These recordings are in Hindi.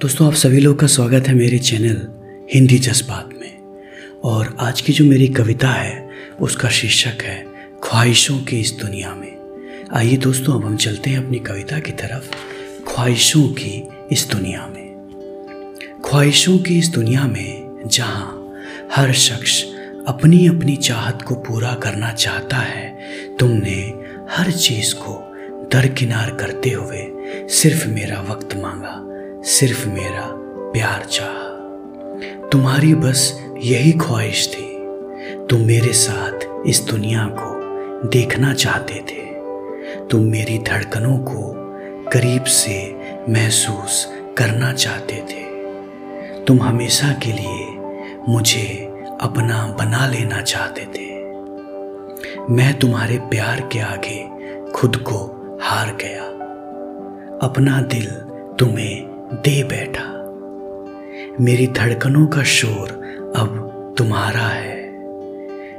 दोस्तों, आप सभी लोग का स्वागत है मेरे चैनल हिंदी जज्बात में। और आज की जो मेरी कविता है, उसका शीर्षक है, ख्वाहिशों की इस दुनिया में। आइए दोस्तों, अब हम चलते हैं अपनी कविता की तरफ़। ख्वाहिशों की इस दुनिया में। ख्वाहिशों की इस दुनिया में जहाँ हर शख्स अपनी अपनी चाहत को पूरा करना चाहता है, तुमने हर चीज़ को दरकिनार करते हुए सिर्फ़ मेरा वक्त मांगा। सिर्फ़ मेरा प्यार चाहा। तुम्हारी बस यही ख्वाहिश थी। तुम मेरे साथ इस दुनिया को देखना चाहते थे। तुम मेरी धड़कनों को करीब से महसूस करना चाहते थे। तुम हमेशा के लिए मुझे अपना बना लेना चाहते थे। मैं तुम्हारे प्यार के आगे खुद को हार गया। अपना दिल तुम्हें दे बैठा। मेरी धड़कनों का शोर अब तुम्हारा है।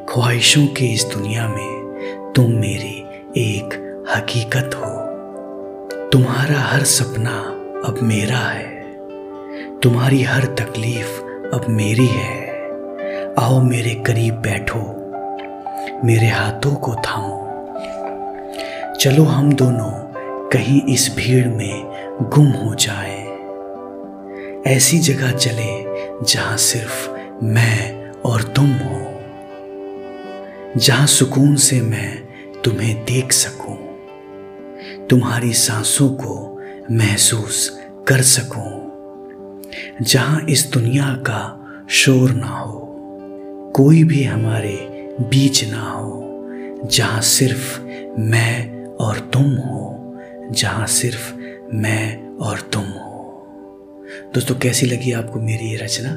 ख्वाहिशों की इस दुनिया में तुम मेरी एक हकीकत हो। तुम्हारा हर सपना अब मेरा है। तुम्हारी हर तकलीफ़ अब मेरी है। आओ मेरे करीब बैठो। मेरे हाथों को थामो। चलो हम दोनों कहीं इस भीड़ में गुम हो जाए। ऐसी जगह चले जहाँ सिर्फ़ मैं और तुम हो। जहाँ सुकून से मैं तुम्हें देख सकूँ। तुम्हारी सांसों को महसूस कर सकूँ। जहाँ इस दुनिया का शोर ना हो, कोई भी हमारे बीच ना हो। जहाँ सिर्फ़ मैं और तुम हो, जहाँ सिर्फ़ मैं और तुम हो। दोस्तों, कैसी लगी आपको मेरी ये रचना?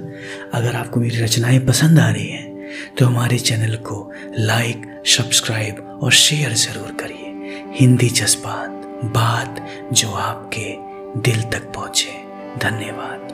अगर आपको मेरी रचनाएँ पसंद आ रही हैं तो हमारे चैनल को लाइक, सब्सक्राइब और शेयर ज़रूर करिए। हिंदी जज्बात, बात जो आपके दिल तक पहुँचे। धन्यवाद।